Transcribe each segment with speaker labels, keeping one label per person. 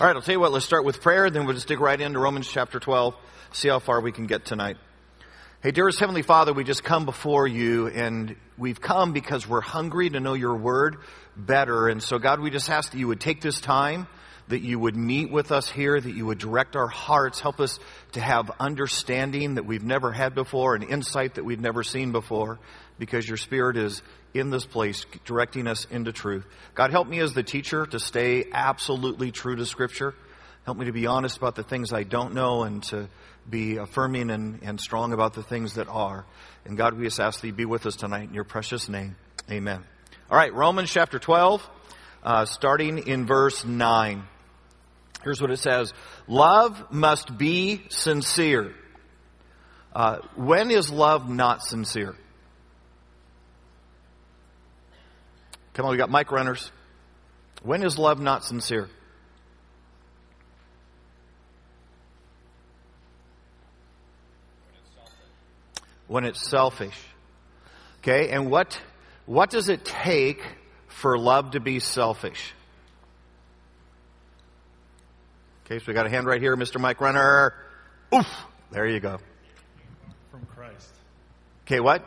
Speaker 1: All right, I'll tell you what, let's start with prayer, then we'll just dig right into Romans chapter 12, see how far we can get tonight. Hey, dearest Heavenly Father, we just come before you, and we've come because we're hungry to know your word better. And so, God, we just ask that you would take this time, that you would meet with us here, that you would direct our hearts, help us to have understanding that we've never had before, and insight that we've never seen before, because your Spirit is in this place, directing us into truth. God, help me as the teacher to stay absolutely true to Scripture. Help me to be honest about the things I don't know and to be affirming and, and strong about the things that are. And God, we just ask you be with us tonight in your precious name. Amen. All right, Romans chapter 12, uh, starting in verse 9. Here's what it says Love must be sincere. Uh, when is love not sincere? Come on, we got mic runners. When is love not sincere? When it's selfish. Okay, and what what does it take for love to be selfish? Okay, so we got a hand right here, Mr. Mike Runner. Oof! There you go.
Speaker 2: From Christ.
Speaker 1: Okay, what?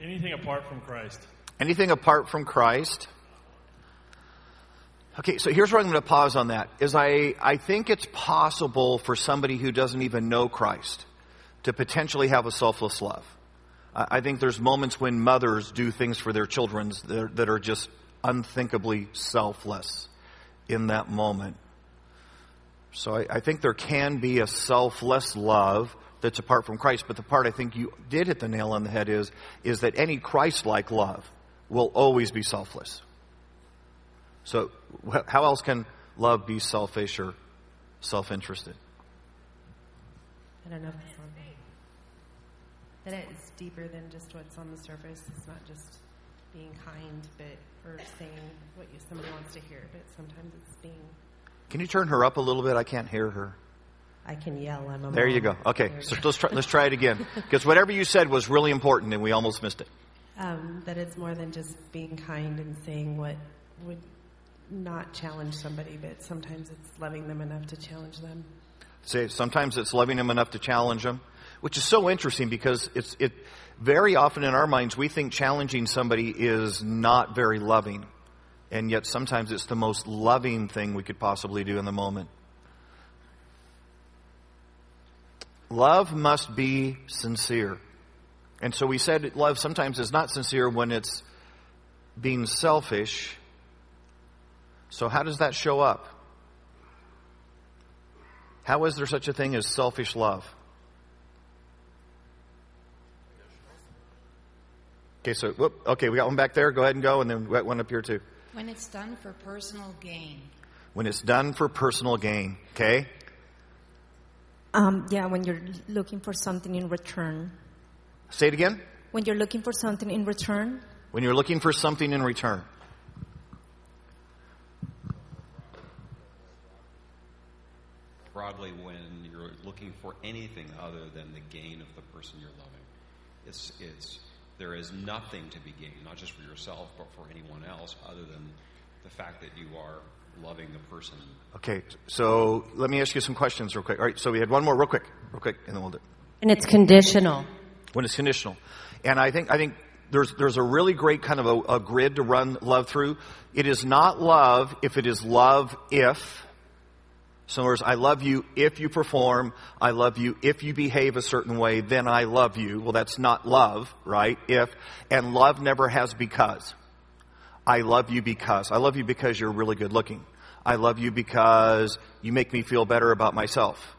Speaker 2: Anything apart from Christ.
Speaker 1: Anything apart from Christ. Okay, so here's where I'm going to pause on that. Is I, I think it's possible for somebody who doesn't even know Christ to potentially have a selfless love. I, I think there's moments when mothers do things for their children that are, that are just unthinkably selfless in that moment. So I, I think there can be a selfless love that's apart from Christ, but the part I think you did hit the nail on the head is, is that any Christ-like love will always be selfless. So, how else can love be selfish or self interested?
Speaker 3: I don't know if it's on that it's deeper than just what's on the surface. It's not just being kind, but or saying what you, somebody wants to hear, but sometimes it's being.
Speaker 1: Can you turn her up a little bit? I can't hear her.
Speaker 3: I can yell. I'm a
Speaker 1: There
Speaker 3: mom.
Speaker 1: you go. Okay,
Speaker 3: There
Speaker 1: so let's try, let's try it again because whatever you said was really important and we almost missed it.
Speaker 3: Um, that it's more than just being kind and saying what would not challenge somebody, but sometimes it's loving them enough to challenge them.
Speaker 1: Say sometimes it's loving them enough to challenge them, which is so interesting because it's it very often in our minds we think challenging somebody is not very loving, and yet sometimes it's the most loving thing we could possibly do in the moment. Love must be sincere. And so we said love sometimes is not sincere when it's being selfish. So how does that show up? How is there such a thing as selfish love? Okay, so whoop, okay, we got one back there. Go ahead and go, and then we got one up here too.
Speaker 4: When it's done for personal gain.
Speaker 1: When it's done for personal gain, okay?
Speaker 5: Um, yeah, when you're looking for something in return.
Speaker 1: Say it again.
Speaker 5: When you're looking for something in return,
Speaker 1: When you're looking for something in return.
Speaker 6: broadly when you're looking for anything other than the gain of the person you're loving. It's, it's, there is nothing to be gained, not just for yourself, but for anyone else, other than the fact that you are loving the person.
Speaker 1: Okay, so let me ask you some questions real quick. All right, so we had one more real quick, real quick, and then we'll do it.
Speaker 3: And it's conditional.
Speaker 1: When it's conditional. And I think I think there's there's a really great kind of a, a grid to run love through. It is not love if it is love if. So in other words, I love you if you perform. I love you if you behave a certain way. Then I love you. Well, that's not love, right? If and love never has because. I love you because I love you because you're really good looking. I love you because you make me feel better about myself.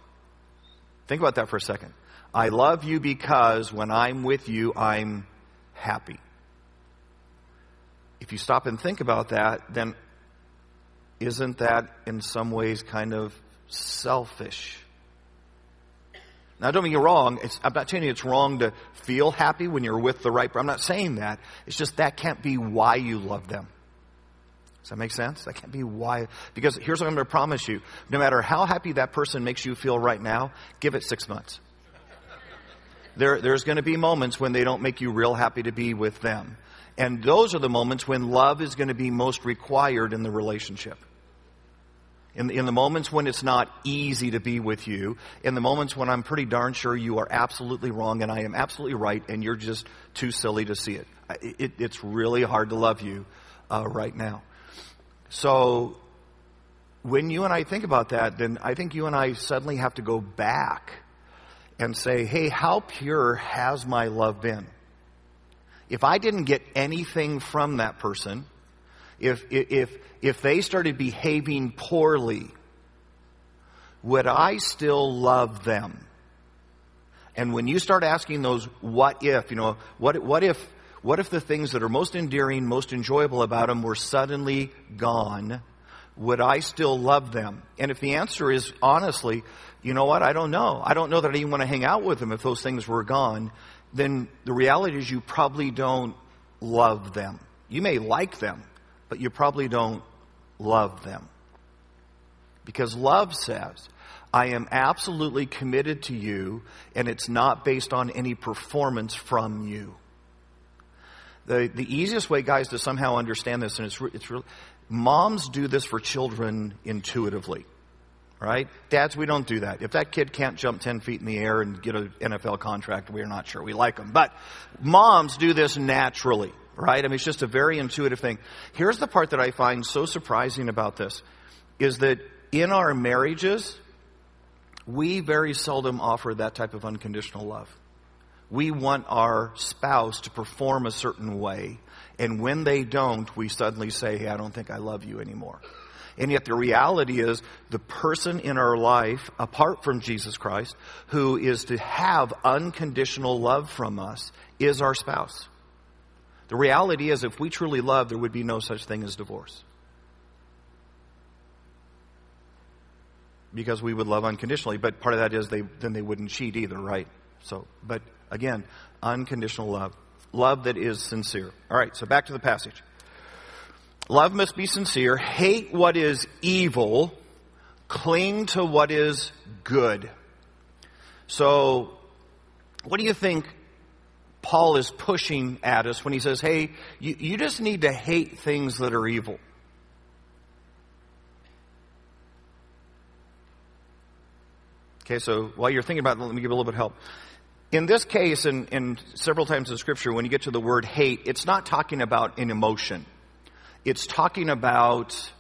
Speaker 1: Think about that for a second. I love you because when I'm with you, I'm happy. If you stop and think about that, then isn't that in some ways kind of selfish? Now, don't get me wrong. It's, I'm not telling you it's wrong to feel happy when you're with the right. Person. I'm not saying that. It's just that can't be why you love them. Does that make sense? That can't be why. Because here's what I'm going to promise you. No matter how happy that person makes you feel right now, give it six months. There, there's going to be moments when they don't make you real happy to be with them. And those are the moments when love is going to be most required in the relationship. In, in the moments when it's not easy to be with you, in the moments when I'm pretty darn sure you are absolutely wrong and I am absolutely right and you're just too silly to see it. it it's really hard to love you uh, right now. So when you and I think about that, then I think you and I suddenly have to go back and say, hey, how pure has my love been? If I didn't get anything from that person, if, if, if they started behaving poorly, would I still love them? And when you start asking those what if, you know, what, what if, what if the things that are most endearing, most enjoyable about them were suddenly gone? Would I still love them? And if the answer is honestly, you know what, I don't know. I don't know that I even want to hang out with them if those things were gone, then the reality is you probably don't love them. You may like them, but you probably don't love them. Because love says, I am absolutely committed to you, and it's not based on any performance from you. The, the easiest way, guys, to somehow understand this, and it's, it's real, moms do this for children intuitively, right? Dads, we don't do that. If that kid can't jump 10 feet in the air and get an NFL contract, we're not sure we like them. But moms do this naturally right? I mean, it's just a very intuitive thing. Here's the part that I find so surprising about this is that in our marriages, we very seldom offer that type of unconditional love. We want our spouse to perform a certain way, and when they don't, we suddenly say, Hey, I don't think I love you anymore. And yet the reality is the person in our life, apart from Jesus Christ, who is to have unconditional love from us, is our spouse. The reality is, if we truly love, there would be no such thing as divorce. Because we would love unconditionally, but part of that is they then they wouldn't cheat either, right? So, but again, unconditional love. Love that is sincere. All right, so back to the passage. Love must be sincere. Hate what is evil. Cling to what is good. So, what do you think Paul is pushing at us when he says, hey, you, you just need to hate things that are evil. Okay, so while you're thinking about it, let me give you a little bit of help. In this case, and, and several times in Scripture, when you get to the word hate, it's not talking about an emotion. It's talking about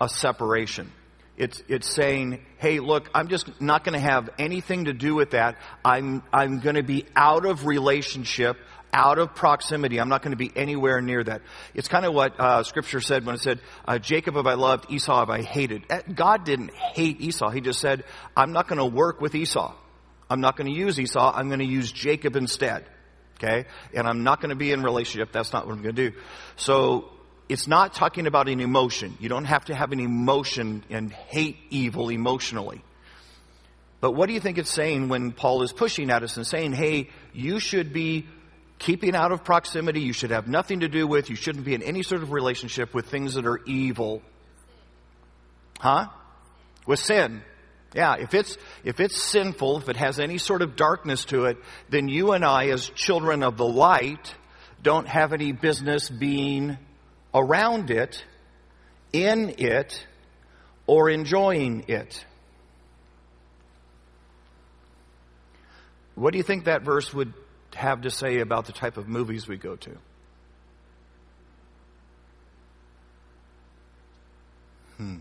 Speaker 1: a separation. It's, it's saying, hey, look, I'm just not going to have anything to do with that. I'm, I'm going to be out of relationship, out of proximity. I'm not going to be anywhere near that. It's kind of what uh, Scripture said when it said, uh, Jacob have I loved, Esau have I hated. Uh, God didn't hate Esau. He just said, I'm not going to work with Esau. I'm not going to use Esau. I'm going to use Jacob instead. Okay? And I'm not going to be in relationship. That's not what I'm going to do. So it's not talking about an emotion. You don't have to have an emotion and hate evil emotionally. But what do you think it's saying when Paul is pushing at us and saying, hey, you should be keeping out of proximity, you should have nothing to do with, you shouldn't be in any sort of relationship with things that are evil? Huh? With sin. Yeah, if it's, if it's sinful, if it has any sort of darkness to it, then you and I, as children of the light, don't have any business being around it, in it, or enjoying it. What do you think that verse would have to say about the type of movies we go to? Hmm.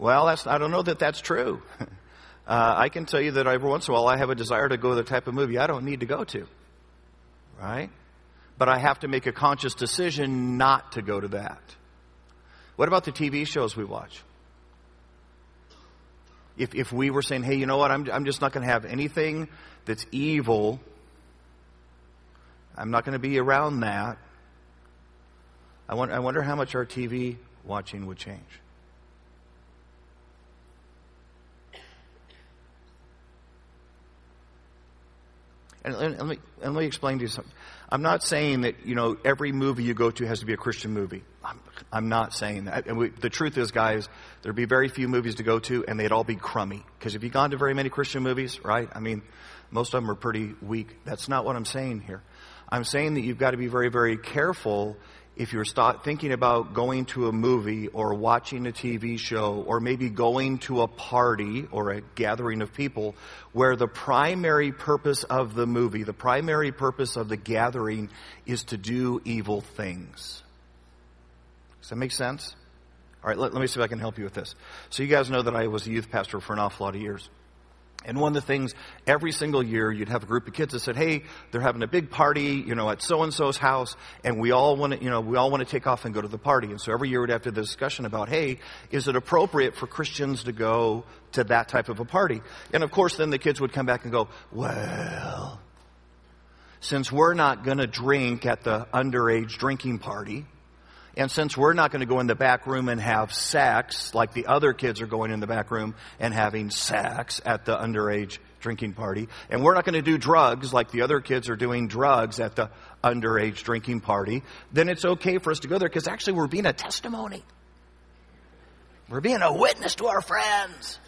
Speaker 1: Well, that's, I don't know that that's true. Uh, I can tell you that every once in a while I have a desire to go to the type of movie I don't need to go to. Right? but I have to make a conscious decision not to go to that. What about the TV shows we watch? If, if we were saying, hey, you know what, I'm, I'm just not going to have anything that's evil, I'm not going to be around that, I, want, I wonder how much our TV watching would change. And, and, let me, and let me explain to you something. I'm not saying that, you know, every movie you go to has to be a Christian movie. I'm, I'm not saying that. And we, the truth is, guys, there'd be very few movies to go to and they'd all be crummy. Because if you've gone to very many Christian movies, right? I mean, most of them are pretty weak. That's not what I'm saying here. I'm saying that you've got to be very, very careful if you're start thinking about going to a movie or watching a TV show or maybe going to a party or a gathering of people where the primary purpose of the movie, the primary purpose of the gathering is to do evil things. Does that make sense? All right, let, let me see if I can help you with this. So you guys know that I was a youth pastor for an awful lot of years. And one of the things, every single year, you'd have a group of kids that said, hey, they're having a big party, you know, at so-and-so's house, and we all want to, you know, we all want to take off and go to the party. And so every year we'd have the discussion about, hey, is it appropriate for Christians to go to that type of a party? And of course, then the kids would come back and go, well, since we're not going to drink at the underage drinking party, and since we're not going to go in the back room and have sex like the other kids are going in the back room and having sex at the underage drinking party, and we're not going to do drugs like the other kids are doing drugs at the underage drinking party, then it's okay for us to go there because actually we're being a testimony. We're being a witness to our friends.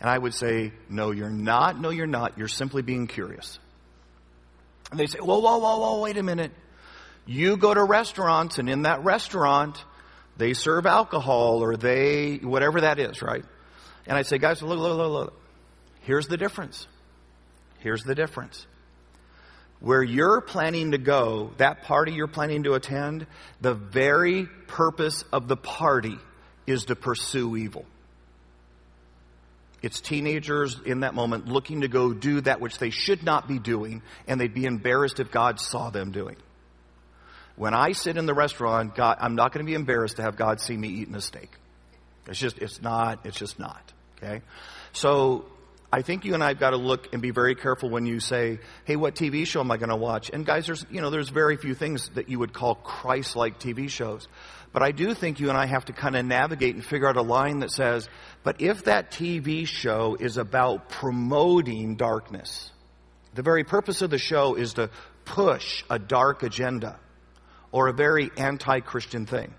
Speaker 1: And I would say, no, you're not. No, you're not. You're simply being curious. And they say, whoa, whoa, whoa, whoa, wait a minute. You go to restaurants and in that restaurant, they serve alcohol or they, whatever that is, right? And I say, guys, look, look, look, look. Here's the difference. Here's the difference. Where you're planning to go, that party you're planning to attend, the very purpose of the party is to pursue evil. It's teenagers in that moment looking to go do that which they should not be doing, and they'd be embarrassed if God saw them doing. When I sit in the restaurant, God, I'm not going to be embarrassed to have God see me eating a steak. It's just, it's not, it's just not. Okay? So, I think you and I have got to look and be very careful when you say, hey, what TV show am I going to watch? And guys, there's, you know, there's very few things that you would call Christ-like TV shows. But I do think you and I have to kind of navigate and figure out a line that says, but if that TV show is about promoting darkness, the very purpose of the show is to push a dark agenda or a very anti-Christian thing.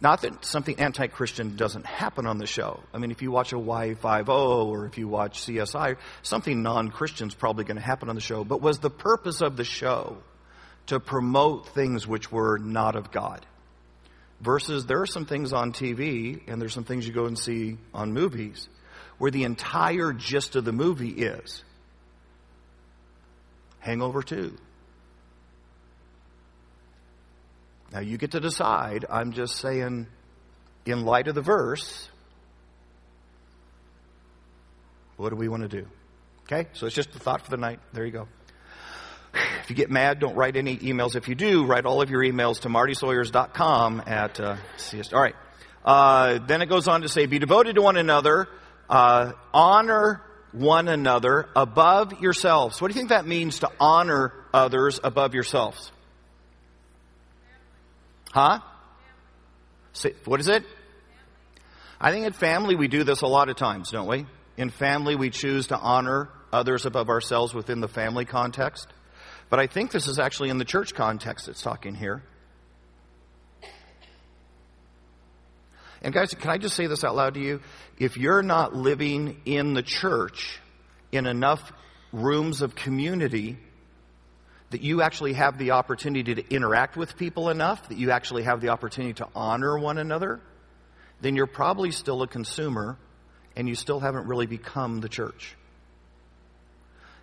Speaker 1: Not that something anti-Christian doesn't happen on the show. I mean, if you watch a Y50 or if you watch CSI, something non-Christian is probably going to happen on the show. But was the purpose of the show to promote things which were not of God? Versus there are some things on TV and there's some things you go and see on movies where the entire gist of the movie is Hangover 2. Now you get to decide. I'm just saying, in light of the verse, what do we want to do? Okay? So it's just a thought for the night. There you go. If you get mad, don't write any emails. If you do, write all of your emails to martysawyers.com at uh, CS. All right. Uh, then it goes on to say, be devoted to one another, uh, honor one another above yourselves. What do you think that means to honor others above yourselves? Huh? What is it? I think in family we do this a lot of times, don't we? In family we choose to honor others above ourselves within the family context. But I think this is actually in the church context it's talking here. And guys, can I just say this out loud to you? If you're not living in the church in enough rooms of community that you actually have the opportunity to interact with people enough, that you actually have the opportunity to honor one another, then you're probably still a consumer and you still haven't really become the church.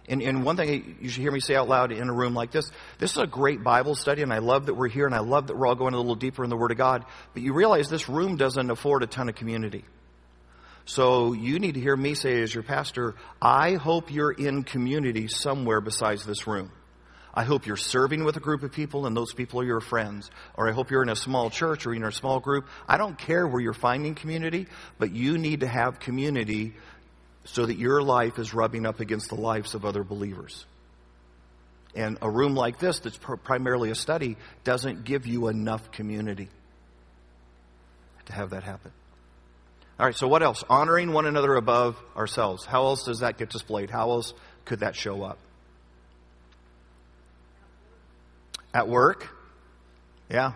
Speaker 1: And, and, one thing you should hear me say out loud in a room like this, this is a great Bible study and I love that we're here and I love that we're all going a little deeper in the Word of God, but you realize this room doesn't afford a ton of community. So you need to hear me say as your pastor, I hope you're in community somewhere besides this room. I hope you're serving with a group of people and those people are your friends. Or I hope you're in a small church or in a small group. I don't care where you're finding community, but you need to have community so that your life is rubbing up against the lives of other believers. And a room like this, that's pr- primarily a study, doesn't give you enough community to have that happen. All right, so what else? Honoring one another above ourselves. How else does that get displayed? How else could that show up? At work? Yeah.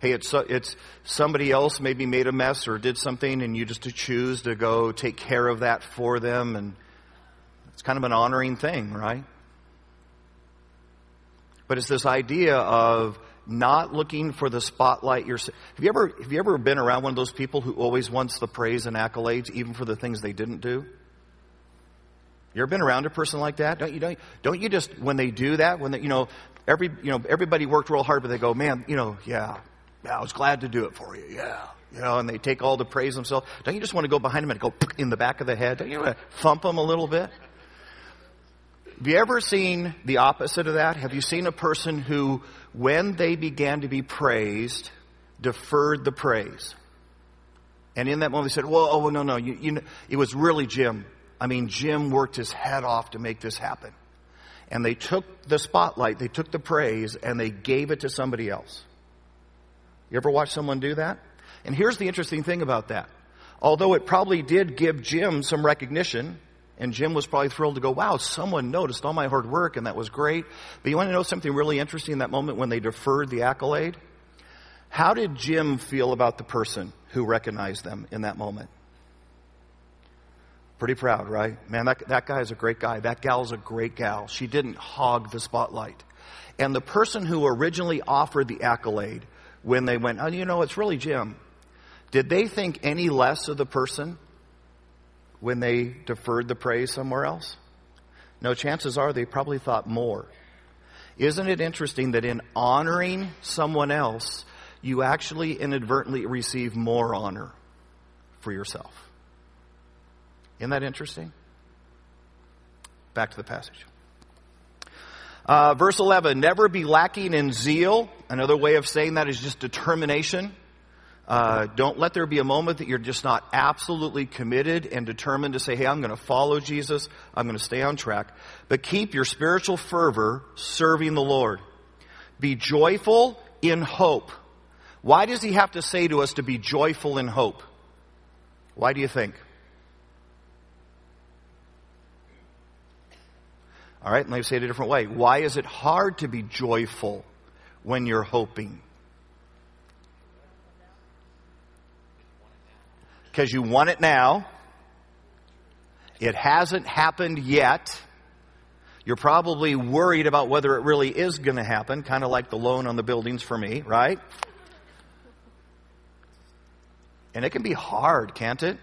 Speaker 1: Hey, it's, it's somebody else maybe made a mess or did something and you just choose to go take care of that for them and it's kind of an honoring thing, right? But it's this idea of not looking for the spotlight yourself. Have you ever, have you ever been around one of those people who always wants the praise and accolades, even for the things they didn't do? You ever been around a person like that? Don't you, don't, don't you just, when they do that, when they, you know, every, you know, everybody worked real hard, but they go, man, you know, yeah, yeah, I was glad to do it for you, yeah. You know, and they take all the praise themselves. Don't you just want to go behind them and go in the back of the head? Don't you want to thump them a little bit? Have you ever seen the opposite of that? Have you seen a person who, when they began to be praised, deferred the praise? And in that moment, they said, "Well, oh no, no, you, you know, it was really Jim. I mean, Jim worked his head off to make this happen." And they took the spotlight, they took the praise, and they gave it to somebody else. You ever watch someone do that? And here's the interesting thing about that. Although it probably did give Jim some recognition, and Jim was probably thrilled to go, wow, someone noticed all my hard work and that was great. But you want to know something really interesting in that moment when they deferred the accolade? How did Jim feel about the person who recognized them in that moment? Pretty proud, right? Man, that, that guy is a great guy. That gal's a great gal. She didn't hog the spotlight. And the person who originally offered the accolade, when they went, oh, you know, it's really Jim, did they think any less of the person when they deferred the praise somewhere else? No, chances are they probably thought more. Isn't it interesting that in honoring someone else, you actually inadvertently receive more honor for yourself? Isn't that interesting? Back to the passage. Uh, verse 11, never be lacking in zeal. Another way of saying that is just determination. Uh, don't let there be a moment that you're just not absolutely committed and determined to say, hey, I'm going to follow Jesus. I'm going to stay on track. But keep your spiritual fervor serving the Lord. Be joyful in hope. Why does he have to say to us to be joyful in hope? Why do you think? All right, let me say it a different way. Why is it hard to be joyful when you're hoping? because you want it now. It hasn't happened yet. You're probably worried about whether it really is going to happen, kind of like the loan on the buildings for me, right? And it can be hard, can't it?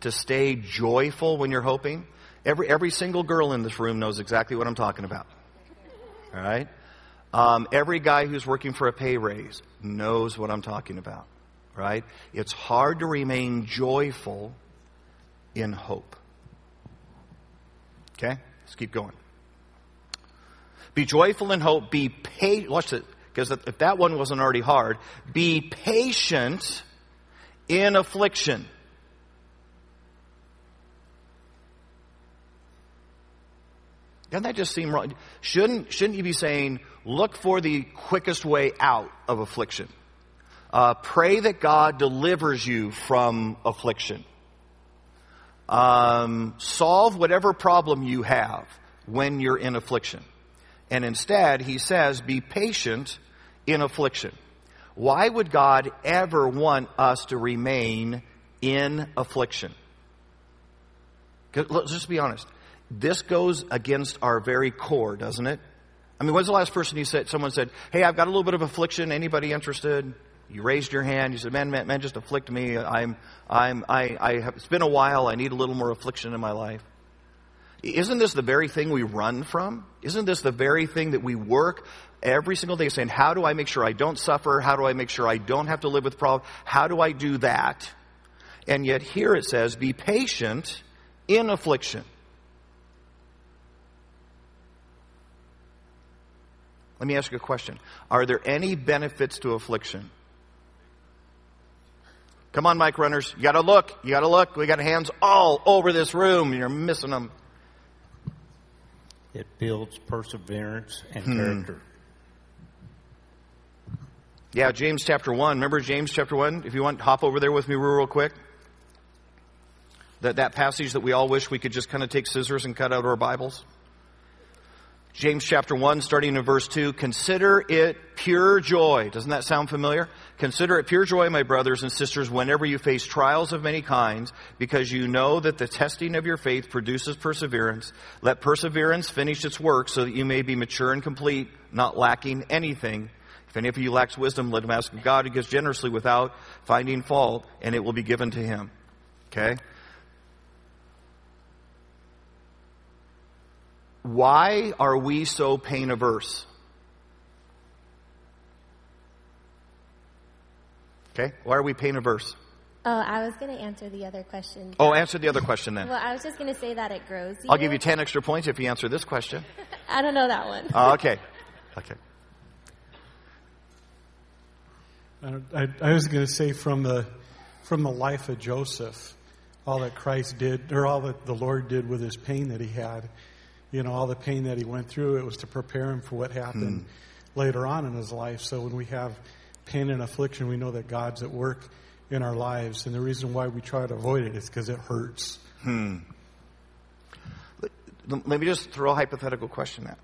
Speaker 1: To stay joyful when you're hoping. Every, every single girl in this room knows exactly what I'm talking about. All right? Um, every guy who's working for a pay raise knows what I'm talking about right? It's hard to remain joyful in hope. Okay? Let's keep going. Be joyful in hope. Be patient. Watch it. Because if that one wasn't already hard, be patient in affliction. Doesn't that just seem wrong? Shouldn't, shouldn't you be saying, look for the quickest way out of affliction? Uh, pray that God delivers you from affliction. Um, solve whatever problem you have when you're in affliction. And instead, he says, be patient in affliction. Why would God ever want us to remain in affliction? Let's just be honest. This goes against our very core, doesn't it? I mean, when's the last person you said, someone said, hey, I've got a little bit of affliction. Anybody interested? You raised your hand. You said, "Man, man, man, just afflict me. I'm, I'm, I, I have, it's been a while. I need a little more affliction in my life." Isn't this the very thing we run from? Isn't this the very thing that we work every single day saying, "How do I make sure I don't suffer? How do I make sure I don't have to live with problems? How do I do that?" And yet here it says, "Be patient in affliction." Let me ask you a question. Are there any benefits to affliction? Come on, mic runners. You gotta look. You gotta look. We got hands all over this room. You're missing them.
Speaker 7: It builds perseverance and hmm. character.
Speaker 1: Yeah, James chapter 1. Remember James chapter 1? If you want, hop over there with me real, real quick. That, that passage that we all wish we could just kind of take scissors and cut out our Bibles. James chapter 1, starting in verse 2, consider it pure joy. Doesn't that sound familiar? Consider it pure joy, my brothers and sisters, whenever you face trials of many kinds, because you know that the testing of your faith produces perseverance. Let perseverance finish its work so that you may be mature and complete, not lacking anything. If any of you lacks wisdom, let him ask of God who gives generously without finding fault, and it will be given to him. Okay? Why are we so pain averse? Okay? Why are we pain averse?
Speaker 8: Oh, I was going to answer the other question.
Speaker 1: Oh, answer the other question then.
Speaker 8: Well, I was just going to say that it grows.
Speaker 1: I'll give you 10 extra points if you answer this question.
Speaker 8: I don't know that one.
Speaker 1: Oh, okay. Okay.
Speaker 9: I, I, I was going to say from the from the life of Joseph, all that Christ did, or all that the Lord did with his pain that he had, you know, all the pain that he went through, it was to prepare him for what happened later on in his life. So when we have pain and affliction, we know that God's at work in our lives, and the reason why we try to avoid it is because it hurts.
Speaker 1: Hmm. Let let me just throw a hypothetical question at.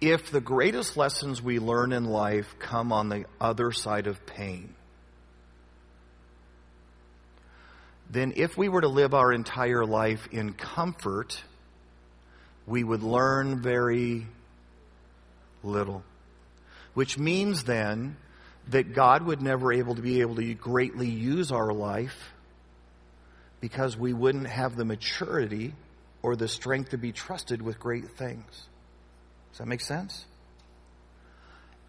Speaker 1: If the greatest lessons we learn in life come on the other side of pain, then if we were to live our entire life in comfort, we would learn very little. Which means then that God would never able to be able to greatly use our life because we wouldn't have the maturity or the strength to be trusted with great things. Does that make sense?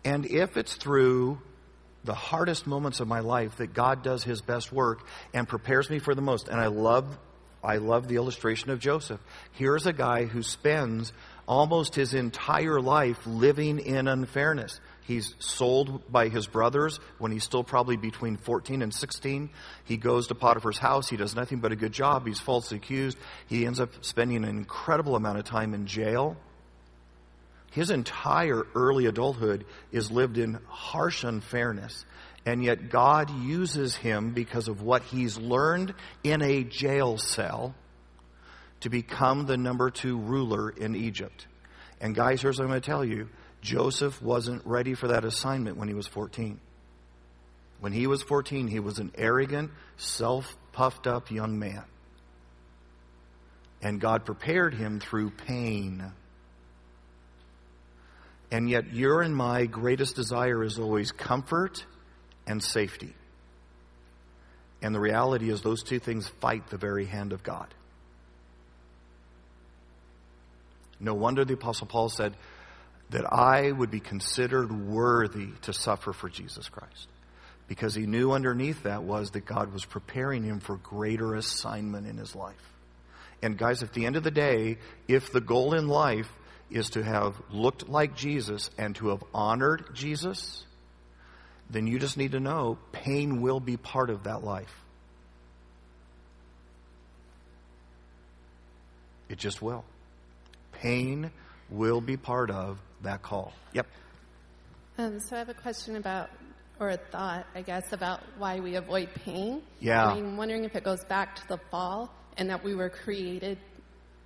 Speaker 1: And if it's through the hardest moments of my life that God does his best work and prepares me for the most, and I love I love the illustration of Joseph. Here's a guy who spends almost his entire life living in unfairness. He's sold by his brothers when he's still probably between 14 and 16. He goes to Potiphar's house. He does nothing but a good job. He's falsely accused. He ends up spending an incredible amount of time in jail. His entire early adulthood is lived in harsh unfairness. And yet God uses him because of what he's learned in a jail cell to become the number two ruler in Egypt. And guys, here's what I'm going to tell you. Joseph wasn't ready for that assignment when he was 14. When he was 14, he was an arrogant, self puffed up young man. And God prepared him through pain. And yet, your and my greatest desire is always comfort and safety. And the reality is, those two things fight the very hand of God. No wonder the Apostle Paul said that I would be considered worthy to suffer for Jesus Christ. Because he knew underneath that was that God was preparing him for greater assignment in his life. And guys, at the end of the day, if the goal in life is to have looked like Jesus and to have honored Jesus, then you just need to know pain will be part of that life. It just will. Pain will be part of that call. Yep.
Speaker 10: Um, so I have a question about, or a thought, I guess, about why we avoid pain.
Speaker 1: Yeah.
Speaker 10: I'm wondering if it goes back to the fall and that we were created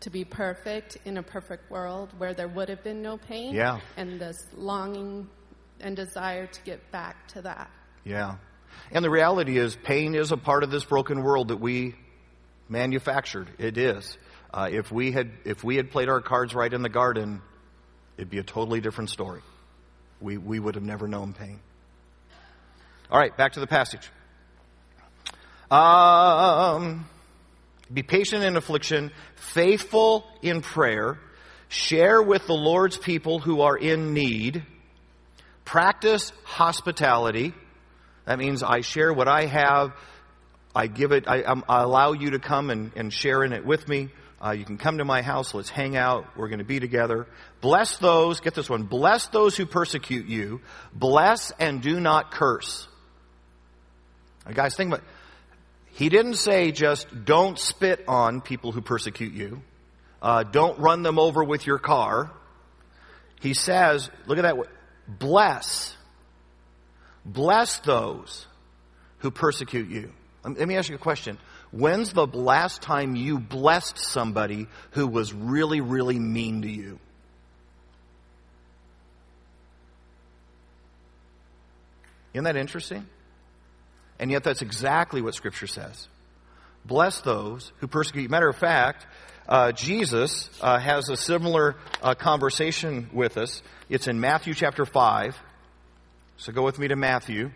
Speaker 10: to be perfect in a perfect world where there would have been no pain.
Speaker 1: Yeah.
Speaker 10: And this longing and desire to get back to that.
Speaker 1: Yeah. And the reality is, pain is a part of this broken world that we manufactured. It is. Uh, if we had if we had played our cards right in the garden, it'd be a totally different story. We we would have never known pain. All right, back to the passage. Um, be patient in affliction, faithful in prayer, share with the Lord's people who are in need, practice hospitality. That means I share what I have. I give it, I, I'm- allow you to come and, and share in it with me. Uh, you can come to my house. Let's hang out. We're going to be together. Bless those, get this one, bless those who persecute you. Bless and do not curse. Guys, think about He didn't say just don't spit on people who persecute you. Uh, don't run them over with your car. He says, look at that. Bless. Bless those who persecute you. Um, Let me ask you a question. When's the last time you blessed somebody who was really, really mean to you? Isn't that interesting? And yet, that's exactly what Scripture says. bless those who persecute. Matter of fact, uh, Jesus uh, has a similar uh, conversation with us. It's in Matthew chapter 5. So go with me to Matthew.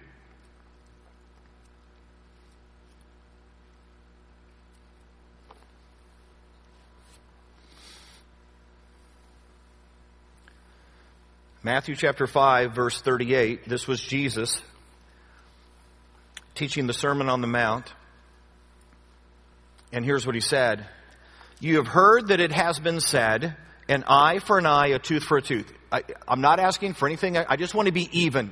Speaker 1: Matthew chapter 5, verse 38. This was Jesus teaching the Sermon on the Mount. And here's what he said You have heard that it has been said, an eye for an eye, a tooth for a tooth. I, am not asking for anything. I, I just want to be even.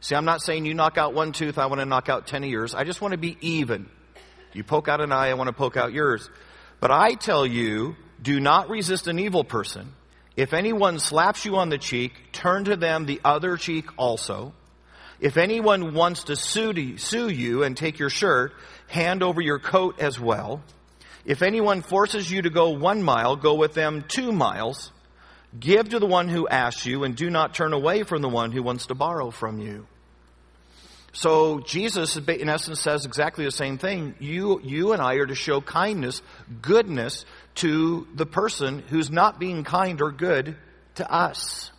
Speaker 1: See, I'm not saying you knock out one tooth, I want to knock out 10 of yours. I just want to be even. You poke out an eye, I want to poke out yours. But I tell you, do not resist an evil person. If anyone slaps you on the cheek, turn to them the other cheek also. If anyone wants to sue, you and take your shirt, hand over your coat as well. If anyone forces you to go one mile, go with them two miles. Give to the one who asks you, and do not turn away from the one who wants to borrow from you. So Jesus, in essence, says exactly the same thing. You, you and I are to show kindness, goodness to the person who's not being kind or good to us.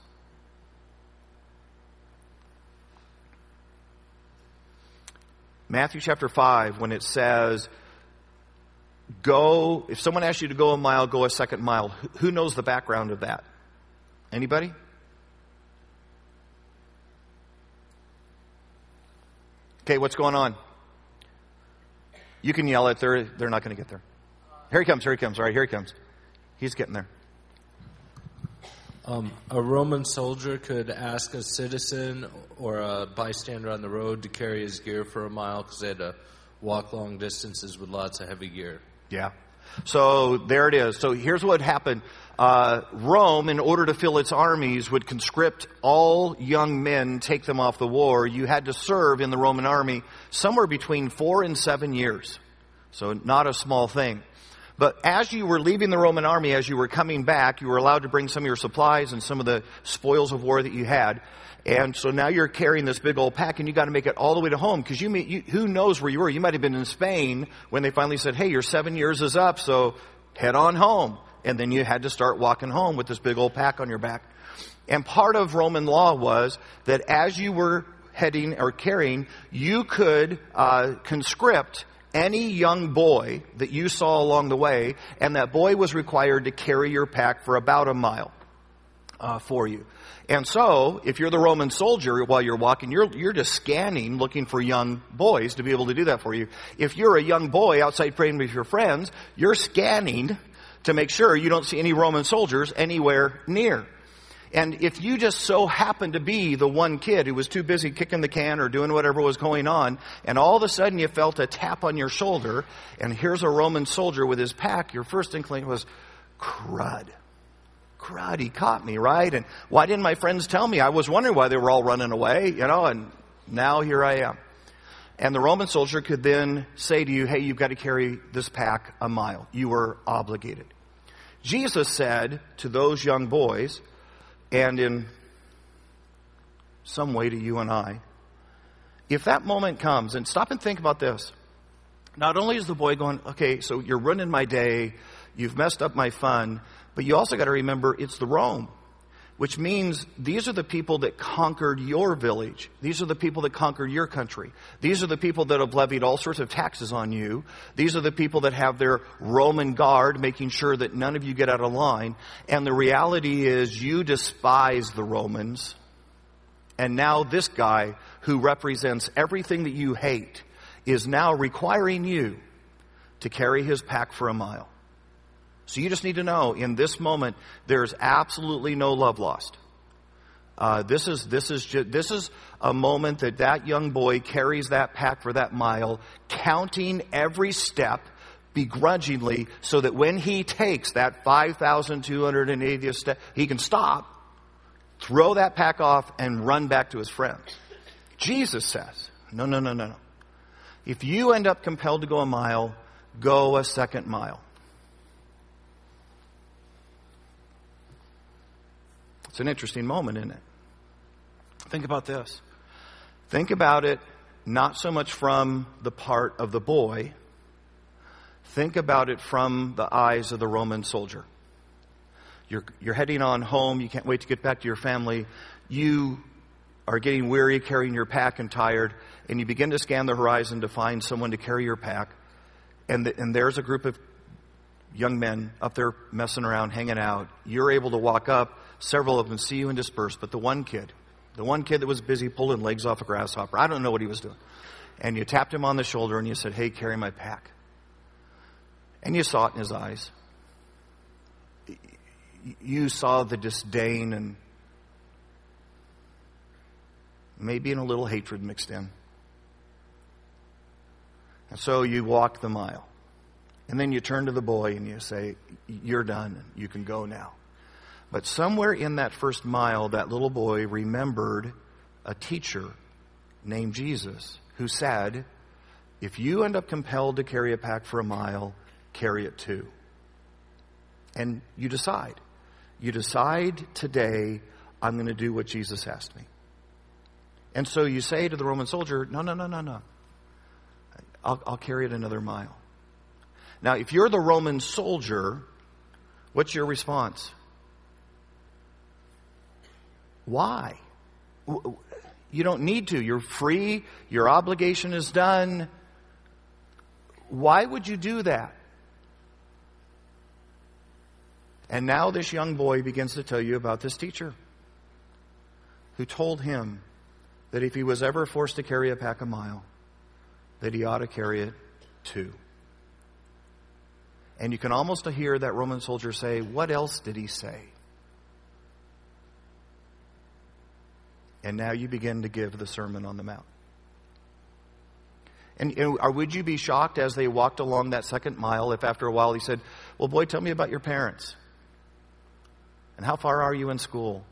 Speaker 1: Matthew chapter 5, when it says, go, if someone asks you to go a mile, go a second mile, who knows the background of that? Anybody? Okay, what's going on? You can yell at They're, they're not going to get there. Here he comes. Here he comes. All right, here he comes. He's getting there.
Speaker 11: Um, a Roman soldier could ask a citizen or a bystander on the road to carry his gear for a mile because they had to walk long distances with lots of heavy gear.
Speaker 1: Yeah. So there it is. So here's what happened. Uh, Rome, in order to fill its armies, would conscript all young men, take them off the war. You had to serve in the Roman army somewhere between four and seven years. So not a small thing. But as you were leaving the Roman army, as you were coming back, you were allowed to bring some of your supplies and some of the spoils of war that you had. And so now you're carrying this big old pack and you got to make it all the way to home because you, you, who knows where you were? You might have been in Spain when they finally said, hey, your seven years is up, so head on home. And then you had to start walking home with this big old pack on your back. And part of Roman law was that as you were heading or carrying, you could uh, conscript any young boy that you saw along the way, and that boy was required to carry your pack for about a mile uh, for you. And so, if you're the Roman soldier while you're walking, you're, you're just scanning, looking for young boys to be able to do that for you. If you're a young boy outside praying with your friends, you're scanning to make sure you don't see any Roman soldiers anywhere near. And if you just so happened to be the one kid who was too busy kicking the can or doing whatever was going on, and all of a sudden you felt a tap on your shoulder, and here's a Roman soldier with his pack, your first inkling was, crud. Crud, he caught me, right? And why didn't my friends tell me? I was wondering why they were all running away, you know, and now here I am. And the Roman soldier could then say to you, hey, you've got to carry this pack a mile. You were obligated. Jesus said to those young boys, and in some way to you and I, if that moment comes, and stop and think about this. Not only is the boy going, okay, so you're ruining my day, you've messed up my fun, but you also got to remember it's the Rome which means these are the people that conquered your village. These are the people that conquered your country. These are the people that have levied all sorts of taxes on you. These are the people that have their Roman guard making sure that none of you get out of line. And the reality is you despise the Romans. And now this guy who represents everything that you hate is now requiring you to carry his pack for a mile. So you just need to know in this moment, there's absolutely no love lost. Uh, this is this is this is a moment that that young boy carries that pack for that mile, counting every step begrudgingly, so that when he takes that five thousand two hundred and eightieth step, he can stop, throw that pack off, and run back to his friends. Jesus says, "No, no, no, no, no. If you end up compelled to go a mile, go a second mile." It's an interesting moment, isn't it? Think about this. Think about it not so much from the part of the boy, Think about it from the eyes of the Roman soldier. You're, you're heading on home. You can't wait to get back to your family. You are getting weary carrying your pack and tired, and you begin to scan the horizon to find someone to carry your pack. And, the, and there's a group of young men up there messing around, hanging out. You're able to walk up. Several of them see you and disperse, but the one kid, the one kid that was busy pulling legs off a grasshopper, I don't know what he was doing. And you tapped him on the shoulder and you said, Hey, carry my pack. And you saw it in his eyes. You saw the disdain and maybe in a little hatred mixed in. And so you walk the mile. And then you turn to the boy and you say, You're done. You can go now. But somewhere in that first mile, that little boy remembered a teacher named Jesus who said, If you end up compelled to carry a pack for a mile, carry it too. And you decide. You decide today, I'm going to do what Jesus asked me. And so you say to the Roman soldier, No, no, no, no, no. I'll, I'll carry it another mile. Now, if you're the Roman soldier, what's your response? Why? You don't need to. You're free. Your obligation is done. Why would you do that? And now this young boy begins to tell you about this teacher who told him that if he was ever forced to carry a pack a mile, that he ought to carry it two. And you can almost hear that Roman soldier say, What else did he say? And now you begin to give the Sermon on the Mount. And, would you be shocked as they walked along that second mile if after a while he said, Well, boy, tell me about your parents? And how far are you in school?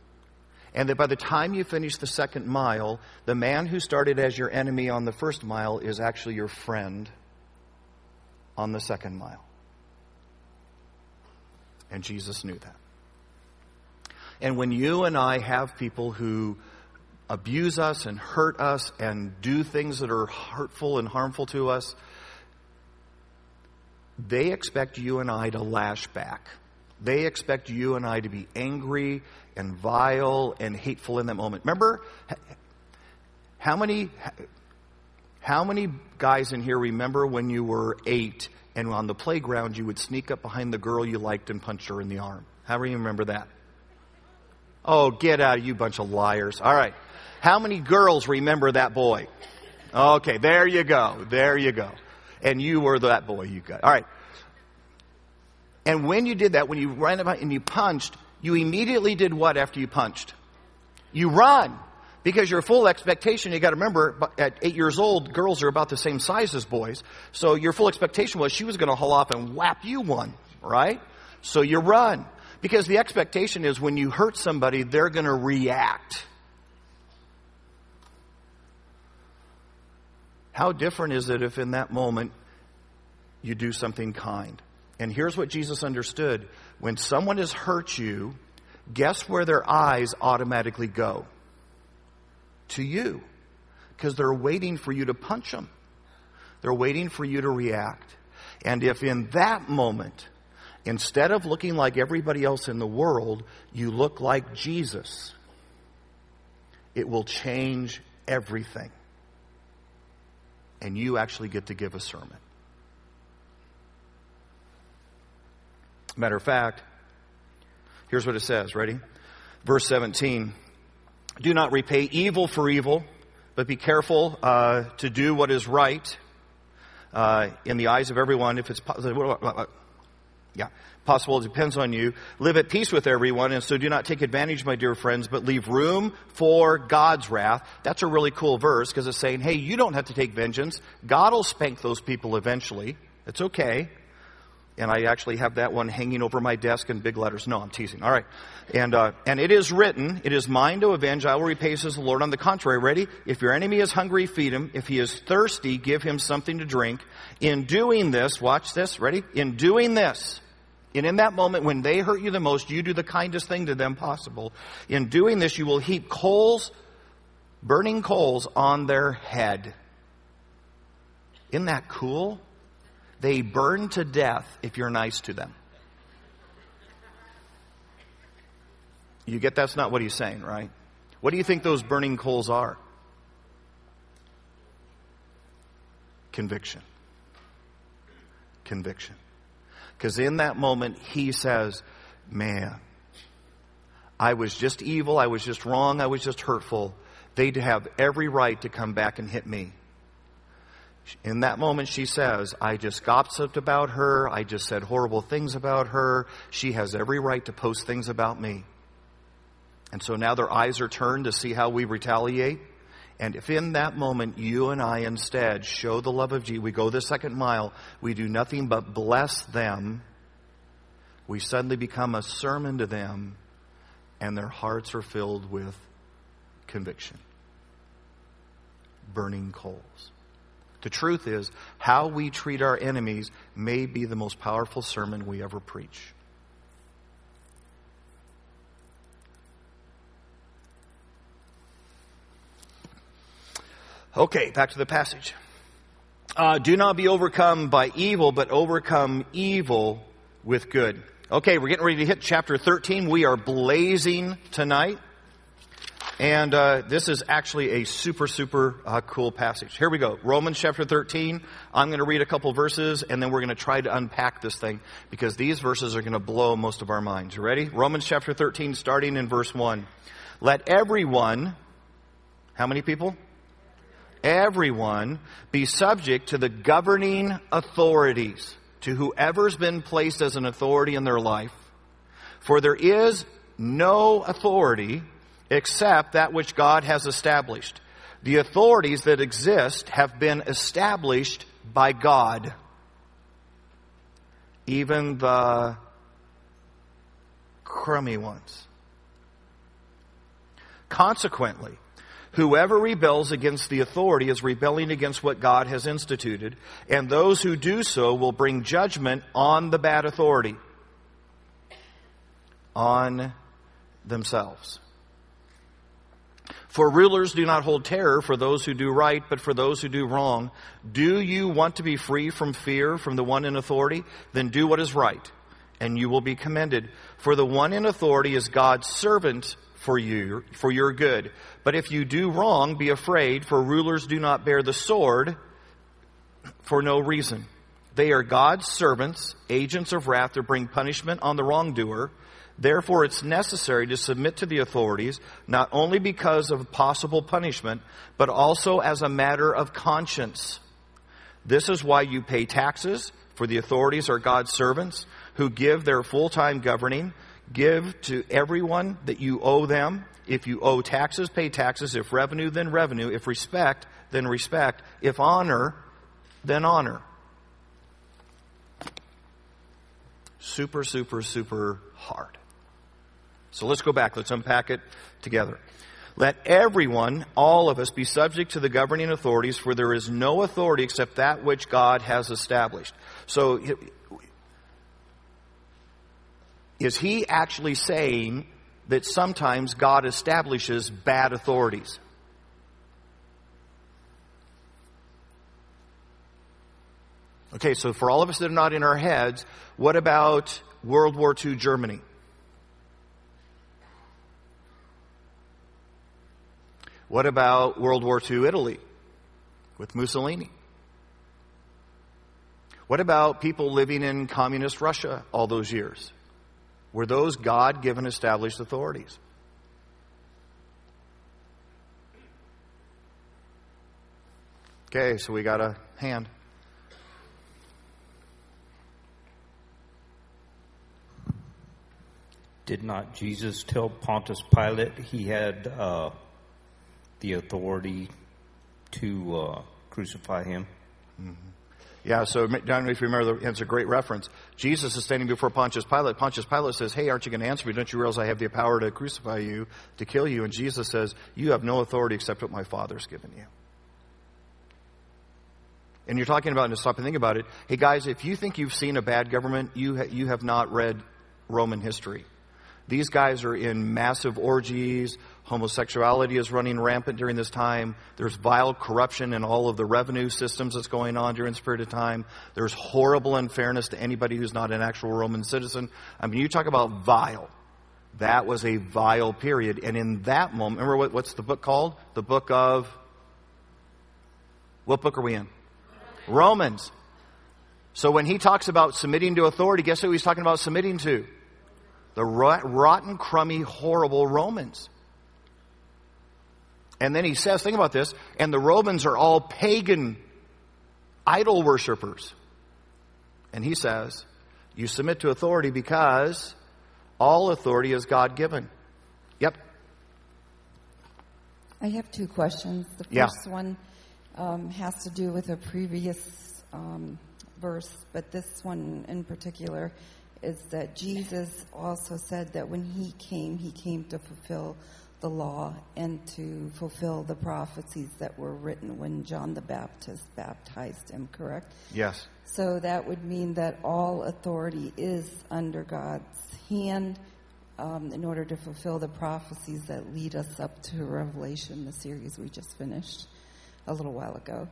Speaker 1: And that by the time you finish the second mile, the man who started as your enemy on the first mile is actually your friend on the second mile. And Jesus knew that. And when you and I have people who abuse us and hurt us and do things that are hurtful and harmful to us, they expect you and I to lash back. They expect you and I to be angry and vile and hateful in that moment. Remember how many how many guys in here remember when you were 8 and on the playground you would sneak up behind the girl you liked and punch her in the arm? How many remember that? Oh, get out, of you bunch of liars. All right. How many girls remember that boy? Okay, there you go. There you go. And you were that boy you got. All right. And when you did that, when you ran about and you punched, you immediately did what after you punched? You run. Because your full expectation, you got to remember, at eight years old, girls are about the same size as boys. So your full expectation was she was going to haul off and whap you one, right? So you run. Because the expectation is when you hurt somebody, they're going to react. How different is it if in that moment you do something kind? And here's what Jesus understood. When someone has hurt you, guess where their eyes automatically go? To you. Because they're waiting for you to punch them. They're waiting for you to react. And if in that moment, instead of looking like everybody else in the world, you look like Jesus, it will change everything and you actually get to give a sermon. Matter of fact, here's what it says. Ready? Verse 17 Do not repay evil for evil, but be careful uh, to do what is right uh, in the eyes of everyone if it's possible. Yeah, possible. It depends on you. Live at peace with everyone, and so do not take advantage, my dear friends, but leave room for God's wrath. That's a really cool verse because it's saying, hey, you don't have to take vengeance. God will spank those people eventually. It's okay. And I actually have that one hanging over my desk in big letters. No, I'm teasing. All right. And, uh, and it is written, it is mine to avenge, I will repay, says the Lord. On the contrary, ready? If your enemy is hungry, feed him. If he is thirsty, give him something to drink. In doing this, watch this, ready? In doing this, and in that moment when they hurt you the most, you do the kindest thing to them possible. In doing this, you will heap coals, burning coals on their head. Isn't that cool? They burn to death if you're nice to them. You get that's not what he's saying, right? What do you think those burning coals are? Conviction. Conviction. Because in that moment, he says, Man, I was just evil, I was just wrong, I was just hurtful. They'd have every right to come back and hit me. In that moment, she says, I just gossiped about her. I just said horrible things about her. She has every right to post things about me. And so now their eyes are turned to see how we retaliate. And if in that moment you and I instead show the love of Jesus, we go the second mile, we do nothing but bless them, we suddenly become a sermon to them, and their hearts are filled with conviction. Burning coals. The truth is, how we treat our enemies may be the most powerful sermon we ever preach. Okay, back to the passage. Uh, do not be overcome by evil, but overcome evil with good. Okay, we're getting ready to hit chapter 13. We are blazing tonight. And uh, this is actually a super, super uh, cool passage. Here we go. Romans chapter 13. I'm going to read a couple verses, and then we're going to try to unpack this thing because these verses are going to blow most of our minds. You ready? Romans chapter 13, starting in verse 1. Let everyone, how many people? everyone be subject to the governing authorities, to whoever's been placed as an authority in their life. For there is no authority except that which God has established. The authorities that exist have been established by God. Even the crummy ones. Consequently, Whoever rebels against the authority is rebelling against what God has instituted, and those who do so will bring judgment on the bad authority, on themselves. For rulers do not hold terror for those who do right, but for those who do wrong. Do you want to be free from fear from the one in authority? Then do what is right, and you will be commended. For the one in authority is God's servant for you, for your good. But if you do wrong, be afraid, for rulers do not bear the sword for no reason. They are God's servants, agents of wrath to bring punishment on the wrongdoer. Therefore, it's necessary to submit to the authorities, not only because of possible punishment, but also as a matter of conscience. This is why you pay taxes, for the authorities are God's servants who give their full-time governing Give to everyone that you owe them. If you owe taxes, pay taxes. If revenue, then revenue. If respect, then respect. If honor, then honor. Super, super, super hard. So let's go back. Let's unpack it together. Let everyone, all of us, be subject to the governing authorities, for there is no authority except that which God has established. So is he actually saying that sometimes God establishes bad authorities? Okay, so for all of us that are not in our heads, what about World War II Germany? What about World War II Italy with Mussolini? What about people living in communist Russia all those years? Were those God given established authorities? Okay, so we got a hand.
Speaker 7: Did not Jesus tell Pontius Pilate he had uh, the authority to uh, crucify him?
Speaker 1: Mm-hmm. Yeah, so John, if you remember, it's a great reference. Jesus is standing before Pontius Pilate. Pontius Pilate says, Hey, aren't you going to answer me? Don't you realize I have the power to crucify you, to kill you? And Jesus says, You have no authority except what my Father's given you. And you're talking about, and stop and think about it. Hey, guys, if you think you've seen a bad government, you, ha- you have not read Roman history. These guys are in massive orgies. Homosexuality is running rampant during this time. There's vile corruption in all of the revenue systems that's going on during this period of time. There's horrible unfairness to anybody who's not an actual Roman citizen. I mean, you talk about vile. That was a vile period. And in that moment, remember what, what's the book called? The book of. What book are we in? Romans. So when he talks about submitting to authority, guess who he's talking about submitting to? The rotten, crummy, horrible Romans. And then he says, think about this, and the Romans are all pagan idol worshippers. And he says, you submit to authority because all authority is God given. Yep.
Speaker 12: I have two questions. The first
Speaker 1: Yeah.
Speaker 12: one um, has to do with a previous um, verse, but this one in particular is that Jesus also said that when he came, he came to fulfill the law and to fulfill the prophecies that were written when John the Baptist baptized him, correct?
Speaker 1: Yes.
Speaker 12: So that would mean that all authority is under God's hand um, in order to fulfill the prophecies that lead us up to Revelation, the series we just finished a little while ago.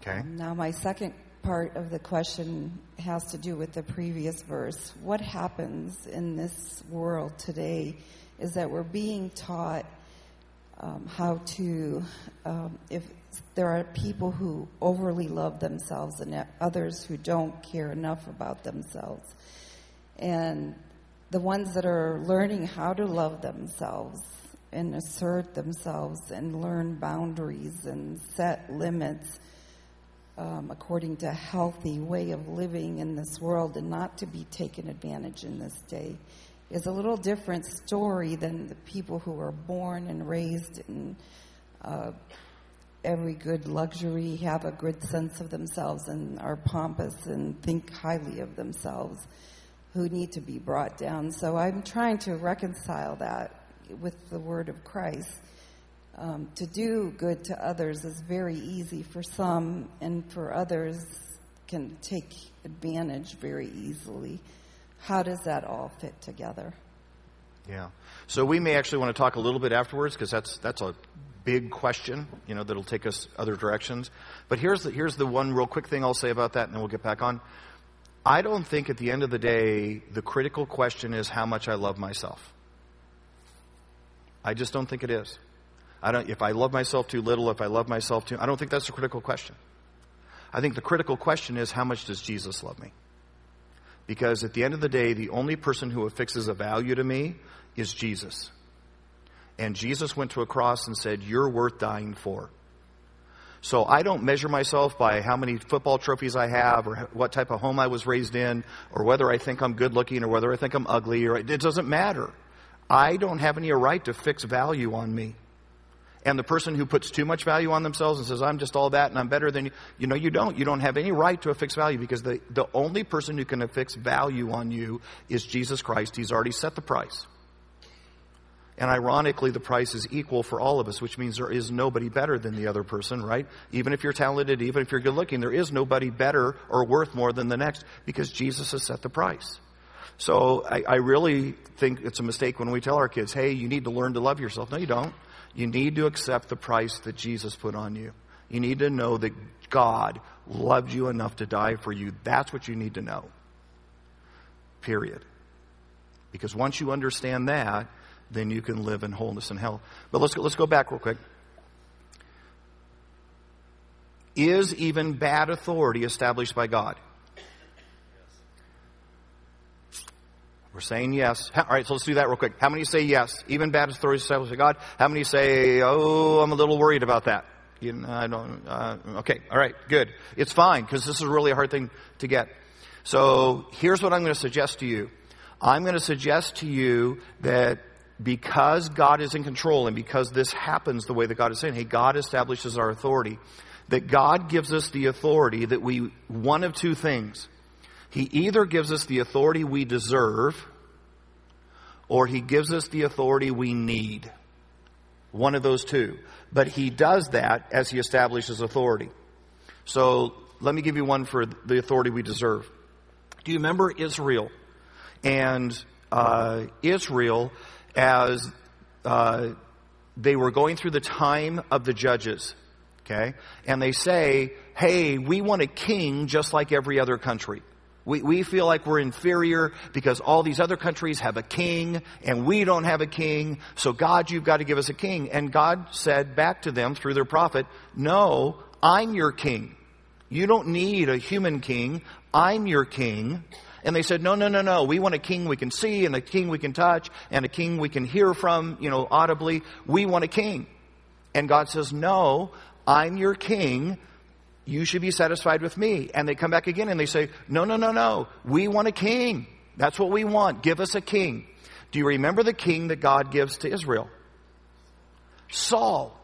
Speaker 1: Okay.
Speaker 12: Now, my second part of the question has to do with the previous verse. What happens in this world today is that we're being taught um, how to, um, if there are people who overly love themselves and others who don't care enough about themselves. And the ones that are learning how to love themselves and assert themselves and learn boundaries and set limits um, according to healthy way of living in this world and not to be taken advantage in this day is a little different story than the people who are born and raised in uh, every good luxury, have a good sense of themselves, and are pompous and think highly of themselves, who need to be brought down. So I'm trying to reconcile that with the word of Christ. Um, to do good to others is very easy for some, and for others can take advantage very easily. How does that all fit together?
Speaker 1: Yeah. So we may actually want to talk a little bit afterwards because that's that's a big question, you know, that'll take us other directions. But here's the, here's the one real quick thing I'll say about that, and then we'll get back on. I don't think at the end of the day the critical question is how much I love myself. I just don't think it is. I don't. If I love myself too little, if I love myself too, I don't think that's the critical question. I think the critical question is how much does Jesus love me? Because at the end of the day, the only person who affixes a value to me is Jesus. And Jesus went to a cross and said, You're worth dying for. So I don't measure myself by how many football trophies I have or what type of home I was raised in or whether I think I'm good looking or whether I think I'm ugly or it doesn't matter. I don't have any right to fix value on me. And the person who puts too much value on themselves and says, I'm just all that and I'm better than you, you know, you don't. You don't have any right to affix value because the, the only person who can affix value on you is Jesus Christ. He's already set the price. And ironically, the price is equal for all of us, which means there is nobody better than the other person, right? Even if you're talented, even if you're good looking, there is nobody better or worth more than the next because Jesus has set the price. So I, I really think it's a mistake when we tell our kids, hey, you need to learn to love yourself. No, you don't. You need to accept the price that Jesus put on you. You need to know that God loved you enough to die for you. That's what you need to know. Period. Because once you understand that, then you can live in wholeness and health. But let's go, let's go back real quick. Is even bad authority established by God? We're saying yes. All right, so let's do that real quick. How many say yes? Even bad authority established by God. How many say, oh, I'm a little worried about that? You know, I don't. Uh, okay, all right, good. It's fine because this is really a hard thing to get. So here's what I'm going to suggest to you. I'm going to suggest to you that because God is in control and because this happens the way that God is saying, hey, God establishes our authority, that God gives us the authority that we, one of two things. He either gives us the authority we deserve or he gives us the authority we need. One of those two. But he does that as he establishes authority. So let me give you one for the authority we deserve. Do you remember Israel and uh, Israel as uh, they were going through the time of the judges. Okay? And they say, hey, we want a king just like every other country. We, we feel like we're inferior because all these other countries have a king and we don't have a king. So God, you've got to give us a king. And God said back to them through their prophet, no, I'm your king. You don't need a human king. I'm your king. And they said, no, no, no, no. We want a king we can see and a king we can touch and a king we can hear from, you know, audibly. We want a king. And God says, no, I'm your king. You should be satisfied with me. And they come back again and they say, no, no, no, no. We want a king. That's what we want. Give us a king. Do you remember the king that God gives to Israel? Saul.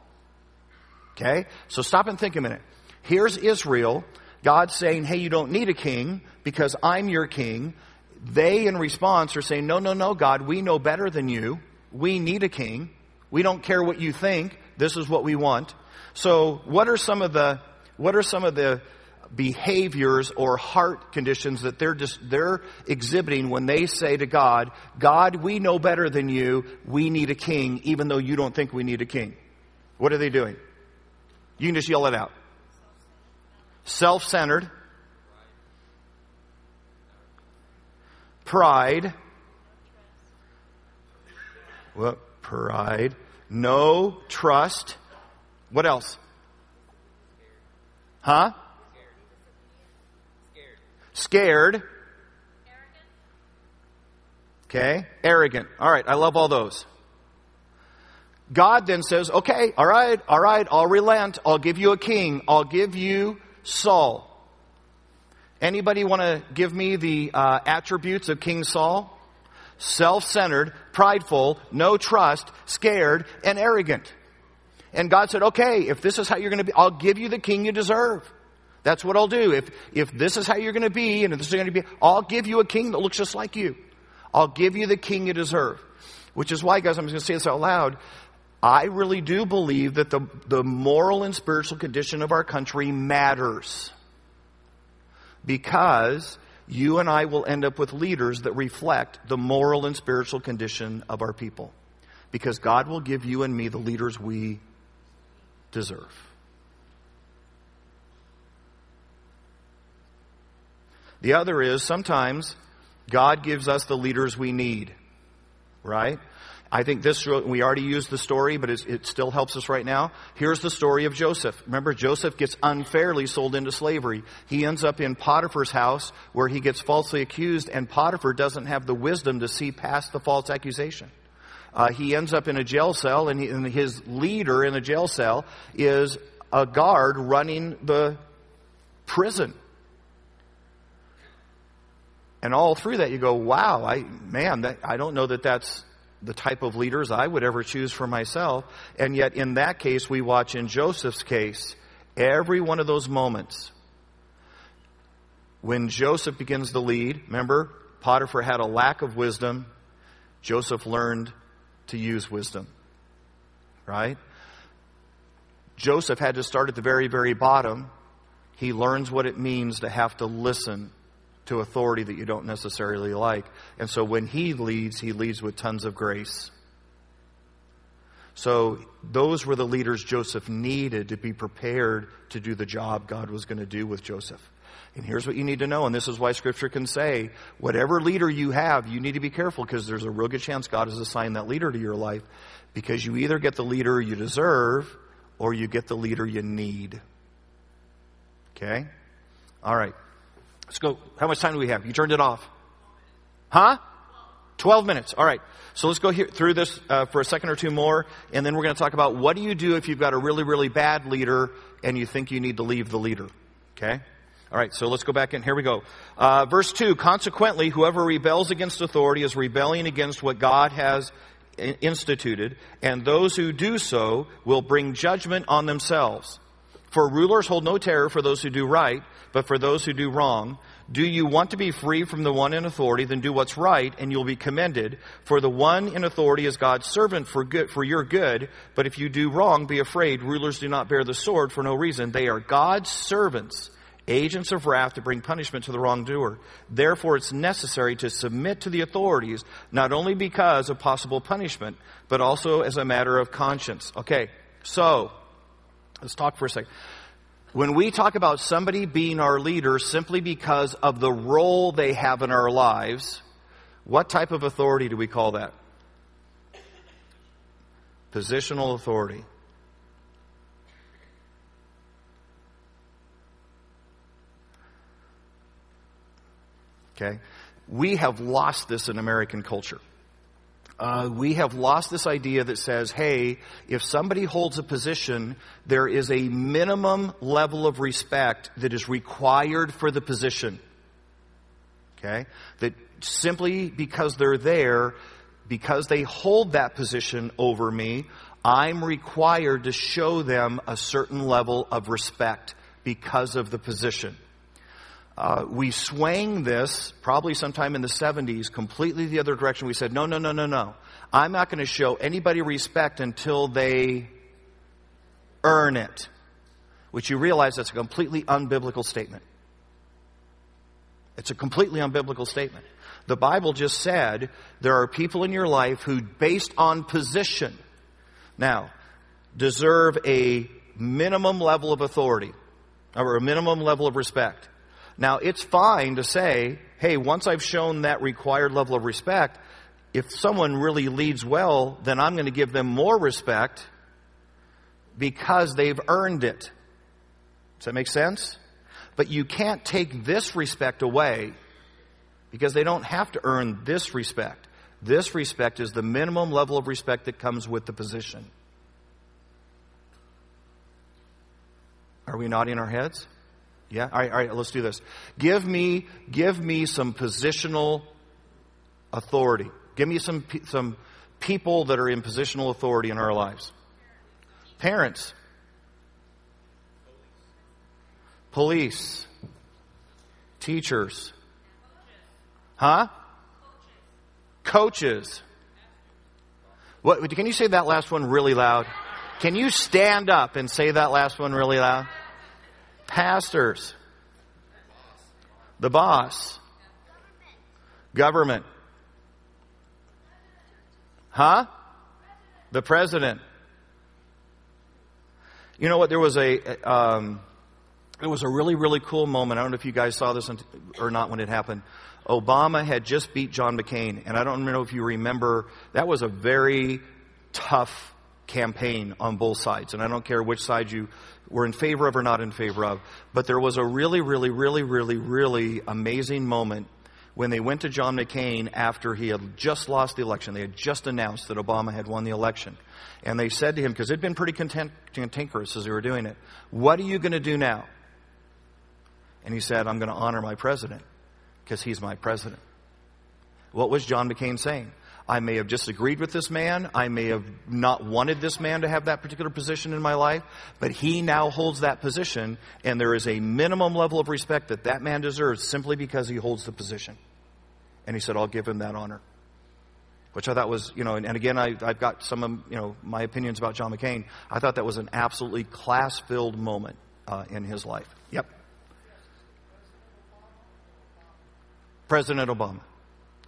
Speaker 1: Okay? So stop and think a minute. Here's Israel. God saying, hey, you don't need a king because I'm your king. They, in response, are saying, no, no, no, God, we know better than you. We need a king. We don't care what you think. This is what we want. So what are some of the, what are some of the behaviors or heart conditions that they're just, they're exhibiting when they say to God, God, we know better than you. We need a king, even though you don't think we need a king. What are they doing? You can just yell it out. Self-centered. Pride. What? Pride. No trust. What else? Huh? Scared. Okay. Arrogant. All right. I love all those. God then says, okay, all right, all right, I'll relent. I'll give you a king. I'll give you Saul. Anybody want to give me the uh, attributes of King Saul? Self-centered, prideful, no trust, scared, and arrogant. And God said, okay, if this is how you're going to be, I'll give you the king you deserve. That's what I'll do. If, if this is how you're going to be, and if this is going to be, I'll give you a king that looks just like you. I'll give you the king you deserve. Which is why, guys, I'm just going to say this out loud. I really do believe that the, the moral and spiritual condition of our country matters. Because you and I will end up with leaders that reflect the moral and spiritual condition of our people. Because God will give you and me the leaders we deserve. The other is sometimes God gives us the leaders we need, right? I think this, we already used the story, but it still helps us right now. Here's the story of Joseph. Remember, Joseph gets unfairly sold into slavery. He ends up in Potiphar's house where he gets falsely accused, and Potiphar doesn't have the wisdom to see past the false accusation. Uh, he ends up in a jail cell, and, he, and his leader in the jail cell is a guard running the prison. And all through that, you go, wow, I, man, that, I don't know that that's the type of leaders I would ever choose for myself. And yet, in that case, we watch in Joseph's case, every one of those moments when Joseph begins to lead, remember, Potiphar had a lack of wisdom. Joseph learned to use wisdom. Right? Joseph had to start at the very, very bottom. He learns what it means to have to listen to authority that you don't necessarily like. And so when he leads, he leads with tons of grace. So those were the leaders Joseph needed to be prepared to do the job God was going to do with Joseph. And here's what you need to know, and this is why scripture can say, whatever leader you have, you need to be careful because there's a real good chance God has assigned that leader to your life because you either get the leader you deserve or you get the leader you need. Okay? All right. Let's go. How much time do we have? You turned it off. Huh? 12 minutes. All right. So let's go here, through this uh, for a second or two more, and then we're going to talk about what do you do if you've got a really, really bad leader and you think you need to leave the leader. Okay? All right, so let's go back in. Here we go. Uh, verse 2 Consequently, whoever rebels against authority is rebelling against what God has instituted, and those who do so will bring judgment on themselves. For rulers hold no terror for those who do right, but for those who do wrong. Do you want to be free from the one in authority? Then do what's right, and you'll be commended. For the one in authority is God's servant for good, for your good. But if you do wrong, be afraid. Rulers do not bear the sword for no reason. They are God's servants, agents of wrath to bring punishment to the wrongdoer. Therefore, it's necessary to submit to the authorities, not only because of possible punishment, but also as a matter of conscience. Okay, so, let's talk for a second. When we talk about somebody being our leader simply because of the role they have in our lives, what type of authority do we call that? Positional authority. Okay? We have lost this in American culture. Uh, we have lost this idea that says, hey, if somebody holds a position, there is a minimum level of respect that is required for the position. Okay? That simply because they're there, because they hold that position over me, I'm required to show them a certain level of respect because of the position. Uh, we swang this probably sometime in the 70s completely the other direction. We said, no, no, no, no, no. I'm not going to show anybody respect until they earn it. Which you realize that's a completely unbiblical statement. It's a completely unbiblical statement. The Bible just said there are people in your life who, based on position, now, deserve a minimum level of authority or a minimum level of respect. Now, it's fine to say, hey, once I've shown that required level of respect, if someone really leads well, then I'm going to give them more respect because they've earned it. Does that make sense? But you can't take this respect away because they don't have to earn this respect. This respect is the minimum level of respect that comes with the position. Are we nodding our heads? Yeah? All right, all right, let's do this. Give me, give me some positional authority. Give me some, some people that are in positional authority in our lives. Parents. Police. Teachers. Huh? Coaches. What, can you say that last one really loud? Can you stand up and say that last one really loud? Pastors. The boss. Government. Huh? The president. You know what? There was a, um, it was a really, really cool moment. I don't know if you guys saw this or not when it happened. Obama had just beat John McCain, and I don't know if you remember, that was a very tough campaign on both sides. And I don't care which side you were in favor of or not in favor of. But there was a really, really, really, really, really amazing moment when they went to John McCain after he had just lost the election. They had just announced that Obama had won the election. And they said to him, because it had been pretty content, cantankerous as they were doing it, what are you going to do now? And he said, I'm going to honor my president because he's my president. What was John McCain saying? I may have disagreed with this man. I may have not wanted this man to have that particular position in my life, but he now holds that position, and there is a minimum level of respect that that man deserves simply because he holds the position. And he said, I'll give him that honor. Which I thought was, you know, and, and again, I, I've got some of, you know, my opinions about John McCain. I thought that was an absolutely class filled moment uh, in his life. Yep. President Obama.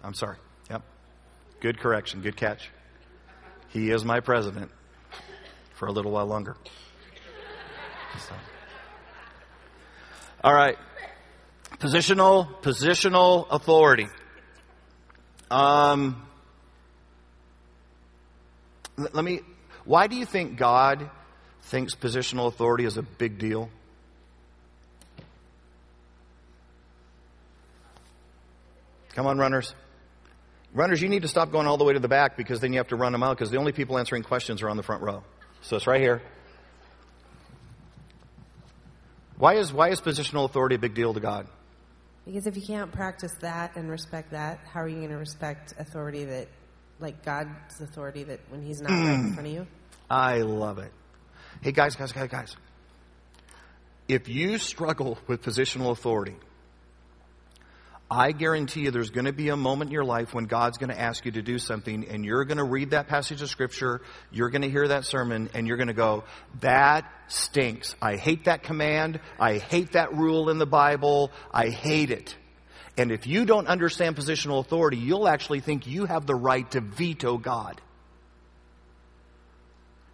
Speaker 1: I'm sorry. Good correction. Good catch. He is my president for a little while longer. So. All right. Positional, positional authority. Um, let me, why do you think God thinks positional authority is a big deal? Come on, runners. Runners, you need to stop going all the way to the back because then you have to run them out because the only people answering questions are on the front row. So it's right here. Why is, why is positional authority a big deal to God?
Speaker 3: Because if you can't practice that and respect that, how are you going to respect authority that, like God's authority that when He's not right in mm. front of you?
Speaker 1: I love it. Hey, guys, guys, guys, guys. If you struggle with positional authority, I guarantee you there's going to be a moment in your life when God's going to ask you to do something and you're going to read that passage of scripture, you're going to hear that sermon and you're going to go, that stinks. I hate that command. I hate that rule in the Bible. I hate it. And if you don't understand positional authority, you'll actually think you have the right to veto God.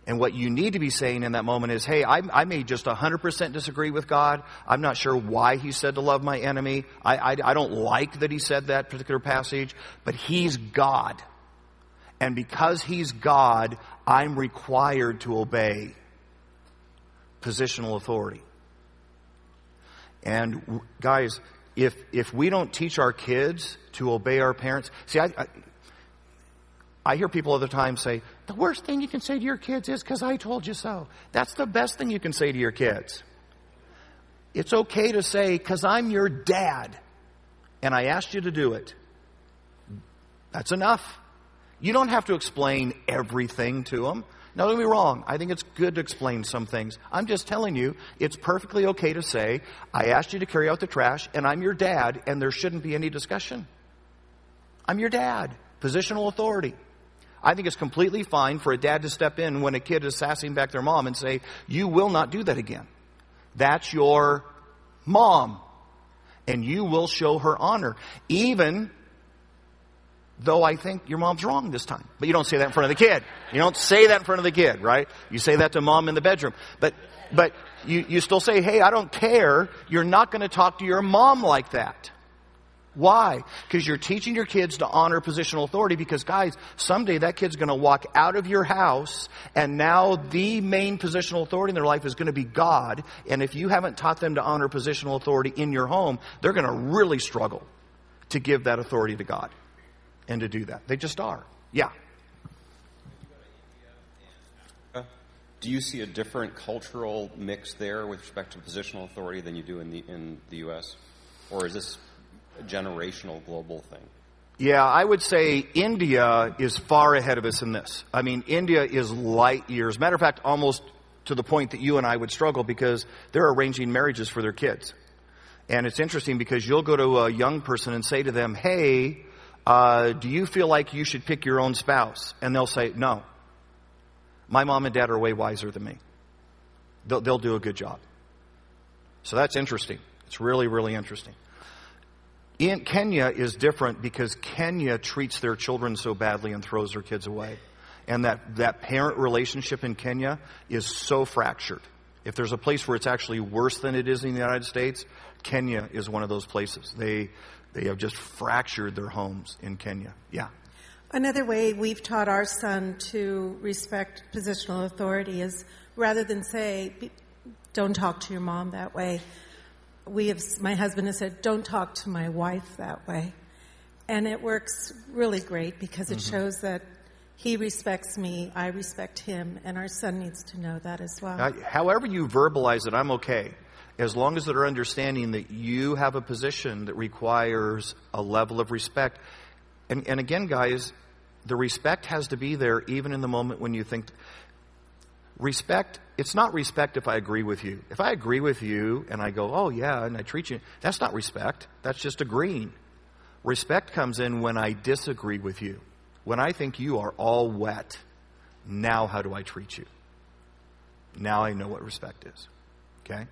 Speaker 1: And what you need to be saying in that moment is, hey, I, I may just 100% disagree with God. I'm not sure why he said to love my enemy. I, I, I don't like that he said that particular passage, but he's God. And because he's God, I'm required to obey positional authority. And guys, if, if we don't teach our kids to obey our parents, see, I, I I hear people all the time say, the worst thing you can say to your kids is because I told you so. That's the best thing you can say to your kids. It's okay to say, because I'm your dad and I asked you to do it. That's enough. You don't have to explain everything to them. Now, don't me wrong. I think it's good to explain some things. I'm just telling you, it's perfectly okay to say, I asked you to carry out the trash and I'm your dad and there shouldn't be any discussion. I'm your dad. Positional authority. I think it's completely fine for a dad to step in when a kid is sassing back their mom and say, You will not do that again. That's your mom. And you will show her honor. Even though I think your mom's wrong this time. But you don't say that in front of the kid. You don't say that in front of the kid, right? You say that to mom in the bedroom. But, but you, you still say, hey, I don't care. You're not going to talk to your mom like that. Why? Because you're teaching your kids to honor positional authority because guys, someday that kid's going to walk out of your house and now the main positional authority in their life is going to be God. And if you haven't taught them to honor positional authority in your home, they're going to really struggle to give that authority to God and to do that. They just are. Yeah.
Speaker 6: Do you see a different cultural mix there with respect to positional authority than you do in the in the U.S., or is this generational global thing?
Speaker 1: Yeah, I would say India is far ahead of us in this. I mean, India is light years. Matter of fact, almost to the point that you and I would struggle because they're arranging marriages for their kids. And it's interesting because you'll go to a young person and say to them, Hey, uh, do you feel like you should pick your own spouse? And they'll say, No. My mom and dad are way wiser than me. They'll, they'll do a good job. So that's interesting. It's really, really interesting. In Kenya is different because Kenya treats their children so badly and throws their kids away. And that, that parent relationship in Kenya is so fractured. If there's a place where it's actually worse than it is in the United States, Kenya is one of those places. They, they have just fractured their homes in Kenya. Yeah.
Speaker 13: Another way we've taught our son to respect positional authority is rather than say, don't talk to your mom that way, we have, my husband has said, don't talk to my wife that way. And it works really great because it mm-hmm. shows that he respects me, I respect him, and our son needs to know that as well.
Speaker 1: however, you verbalize it, I'm okay. As long as they're understanding that you have a position that requires a level of respect. And, and again, guys, the respect has to be there even in the moment when you think respect it's not respect if I agree with you. If I agree with you and I go, oh yeah, and I treat you, that's not respect. That's just agreeing. Respect comes in when I disagree with you. When I think you are all wet, now how do I treat you? Now I know what respect is. Okay?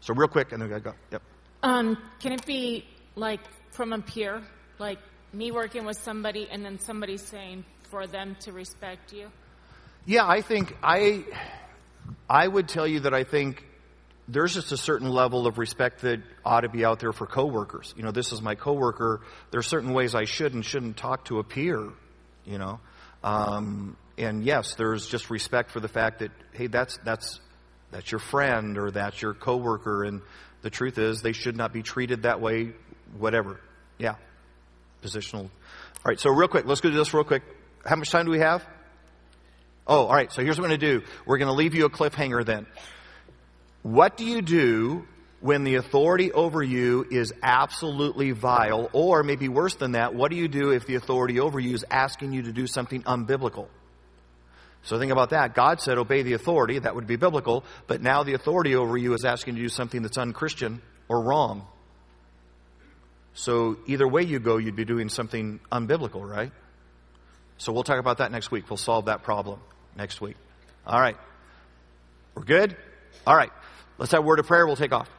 Speaker 1: So real quick, and then I go. Yep.
Speaker 14: Um, can it be like from a peer, like me working with somebody, and then somebody saying for them to respect you?
Speaker 1: Yeah, I think I I would tell you that I think there's just a certain level of respect that ought to be out there for coworkers. You know, this is my coworker. There are certain ways I should and shouldn't talk to a peer. You know, um, and yes, there's just respect for the fact that hey, that's that's that's your friend or that's your coworker, and the truth is they should not be treated that way. Whatever. Yeah, positional. All right. So real quick, let's go do this real quick. How much time do we have? Oh, all right. So here's what we're going to do. We're going to leave you a cliffhanger then. What do you do when the authority over you is absolutely vile? Or maybe worse than that, what do you do if the authority over you is asking you to do something unbiblical? So think about that. God said obey the authority. That would be biblical. But now the authority over you is asking you to do something that's unchristian or wrong. So either way you go, you'd be doing something unbiblical, right? So we'll talk about that next week. We'll solve that problem next week. All right. We're good? All right. Let's have a word of prayer. We'll take off.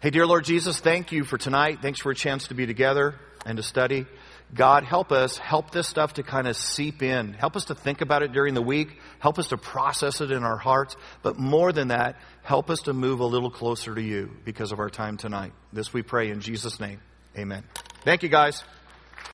Speaker 1: Hey, dear Lord Jesus, thank you for tonight. Thanks for a chance to be together and to study. God, help us, help this stuff to kind of seep in. Help us to think about it during the week. Help us to process it in our hearts. But more than that, help us to move a little closer to you because of our time tonight. This we pray in Jesus' name. Amen. Thank you, guys.